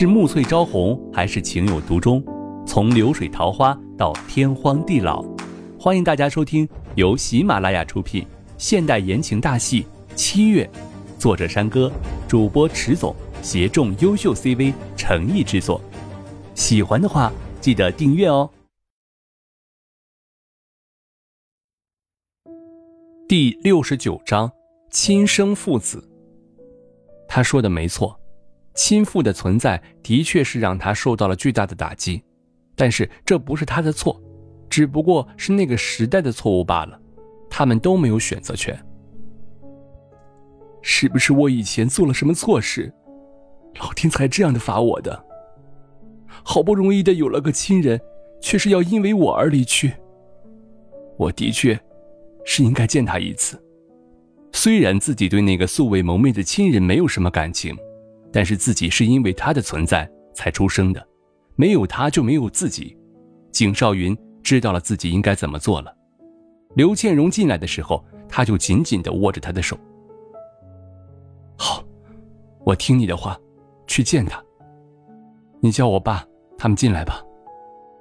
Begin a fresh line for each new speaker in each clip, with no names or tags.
是暮翠朝红，还是情有独钟？从流水桃花到天荒地老，欢迎大家收听由喜马拉雅出品现代言情大戏《七月》，作者山歌，主播迟总，协众优秀 CV 诚意制作。喜欢的话，记得订阅哦。第六十九章，亲生父子。他说的没错，亲父的存在的确是让他受到了巨大的打击，但是这不是他的错，只不过是那个时代的错误罢了。他们都没有选择权。是不是我以前做了什么错事，老天才这样的罚我的？好不容易的有了个亲人，却是要因为我而离去。我的确。是应该见他一次。虽然自己对那个素未谋面的亲人没有什么感情，但是自己是因为他的存在才出生的，没有他就没有自己。景少云知道了自己应该怎么做了。刘倩荣进来的时候，他就紧紧地握着他的手。好，我听你的话，去见他。你叫我爸他们进来吧，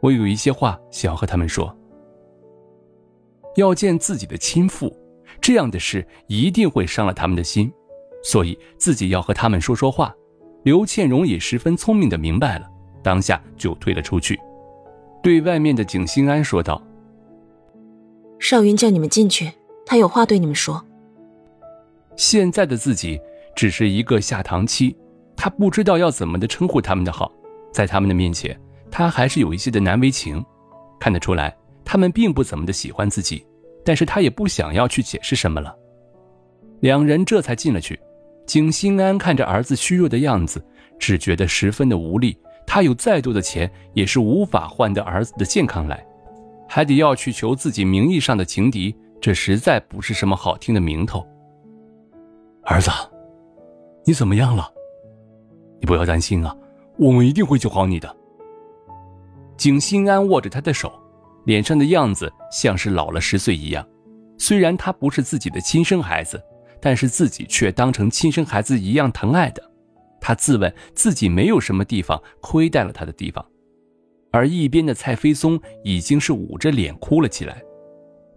我有一些话想要和他们说。要见自己的亲父，这样的事一定会伤了他们的心，所以自己要和他们说说话。刘倩荣也十分聪明的明白了，当下就退了出去，对外面的景心安说道：“
少云叫你们进去，他有话对你们说。”
现在的自己只是一个下堂妻，他不知道要怎么的称呼他们的好，在他们的面前，他还是有一些的难为情，看得出来。他们并不怎么的喜欢自己，但是他也不想要去解释什么了。两人这才进了去。景心安看着儿子虚弱的样子，只觉得十分的无力。他有再多的钱，也是无法换得儿子的健康来，还得要去求自己名义上的情敌，这实在不是什么好听的名头。儿子，你怎么样了？你不要担心啊，我们一定会救好你的。景心安握着他的手。脸上的样子像是老了十岁一样，虽然他不是自己的亲生孩子，但是自己却当成亲生孩子一样疼爱的。他自问自己没有什么地方亏待了他的地方，而一边的蔡飞松已经是捂着脸哭了起来。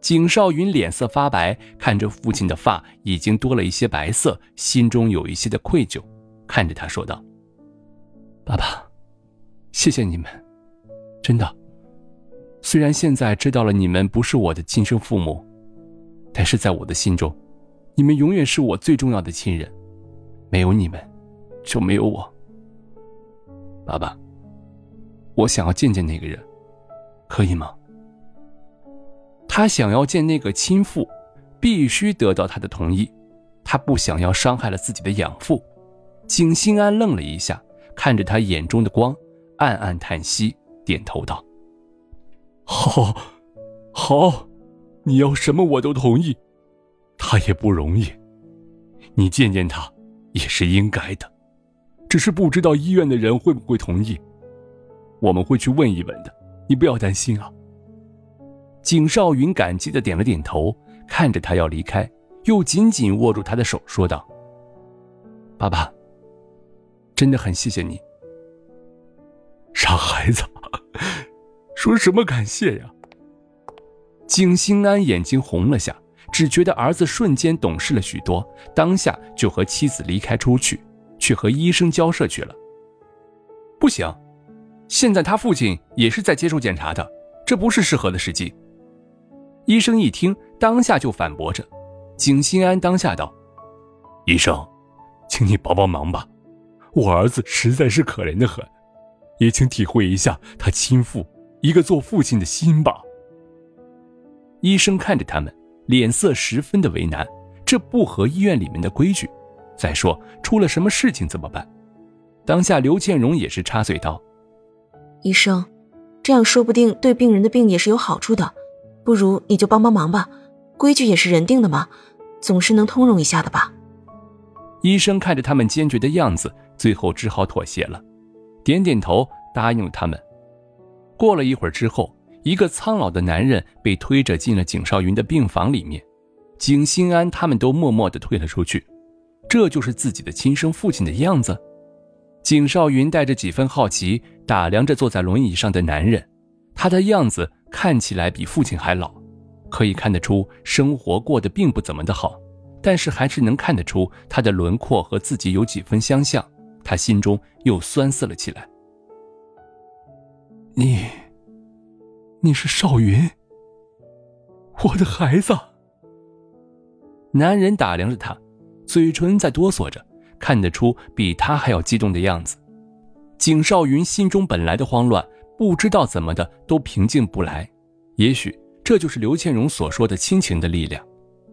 景少云脸色发白，看着父亲的发已经多了一些白色，心中有一些的愧疚，看着他说道：“爸爸，谢谢你们，真的。”虽然现在知道了你们不是我的亲生父母，但是在我的心中，你们永远是我最重要的亲人。没有你们，就没有我。爸爸，我想要见见那个人，可以吗？他想要见那个亲父，必须得到他的同意。他不想要伤害了自己的养父。景心安愣了一下，看着他眼中的光，暗暗叹息，点头道。好，好，你要什么我都同意。他也不容易，你见见他也是应该的，只是不知道医院的人会不会同意。我们会去问一问的，你不要担心啊。景少云感激的点了点头，看着他要离开，又紧紧握住他的手，说道：“爸爸，真的很谢谢你，傻孩子。”说什么感谢呀？景心安眼睛红了下，只觉得儿子瞬间懂事了许多，当下就和妻子离开出去，去和医生交涉去了。不行，现在他父亲也是在接受检查的，这不是适合的时机。医生一听，当下就反驳着。景心安当下道：“医生，请你帮帮忙吧，我儿子实在是可怜的很，也请体会一下他亲父。”一个做父亲的心吧。医生看着他们，脸色十分的为难，这不合医院里面的规矩。再说出了什么事情怎么办？当下刘建荣也是插嘴道：“
医生，这样说不定对病人的病也是有好处的，不如你就帮帮忙吧。规矩也是人定的嘛，总是能通融一下的吧。”
医生看着他们坚决的样子，最后只好妥协了，点点头答应了他们。过了一会儿之后，一个苍老的男人被推着进了景少云的病房里面，景心安他们都默默地退了出去。这就是自己的亲生父亲的样子。景少云带着几分好奇打量着坐在轮椅上的男人，他的样子看起来比父亲还老，可以看得出生活过得并不怎么的好，但是还是能看得出他的轮廓和自己有几分相像，他心中又酸涩了起来。
你，你是少云，我的孩子。
男人打量着他，嘴唇在哆嗦着。看得出比他还要激动的样子，景少云心中本来的慌乱，不知道怎么的都平静不来。也许这就是刘倩荣所说的亲情的力量，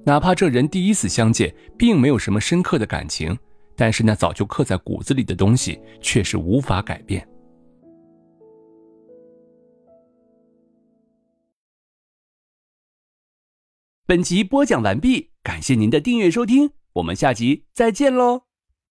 哪怕这人第一次相见并没有什么深刻的感情，但是那早就刻在骨子里的东西却是无法改变。
本集播讲完毕，感谢您的订阅收听，我们下集再见喽。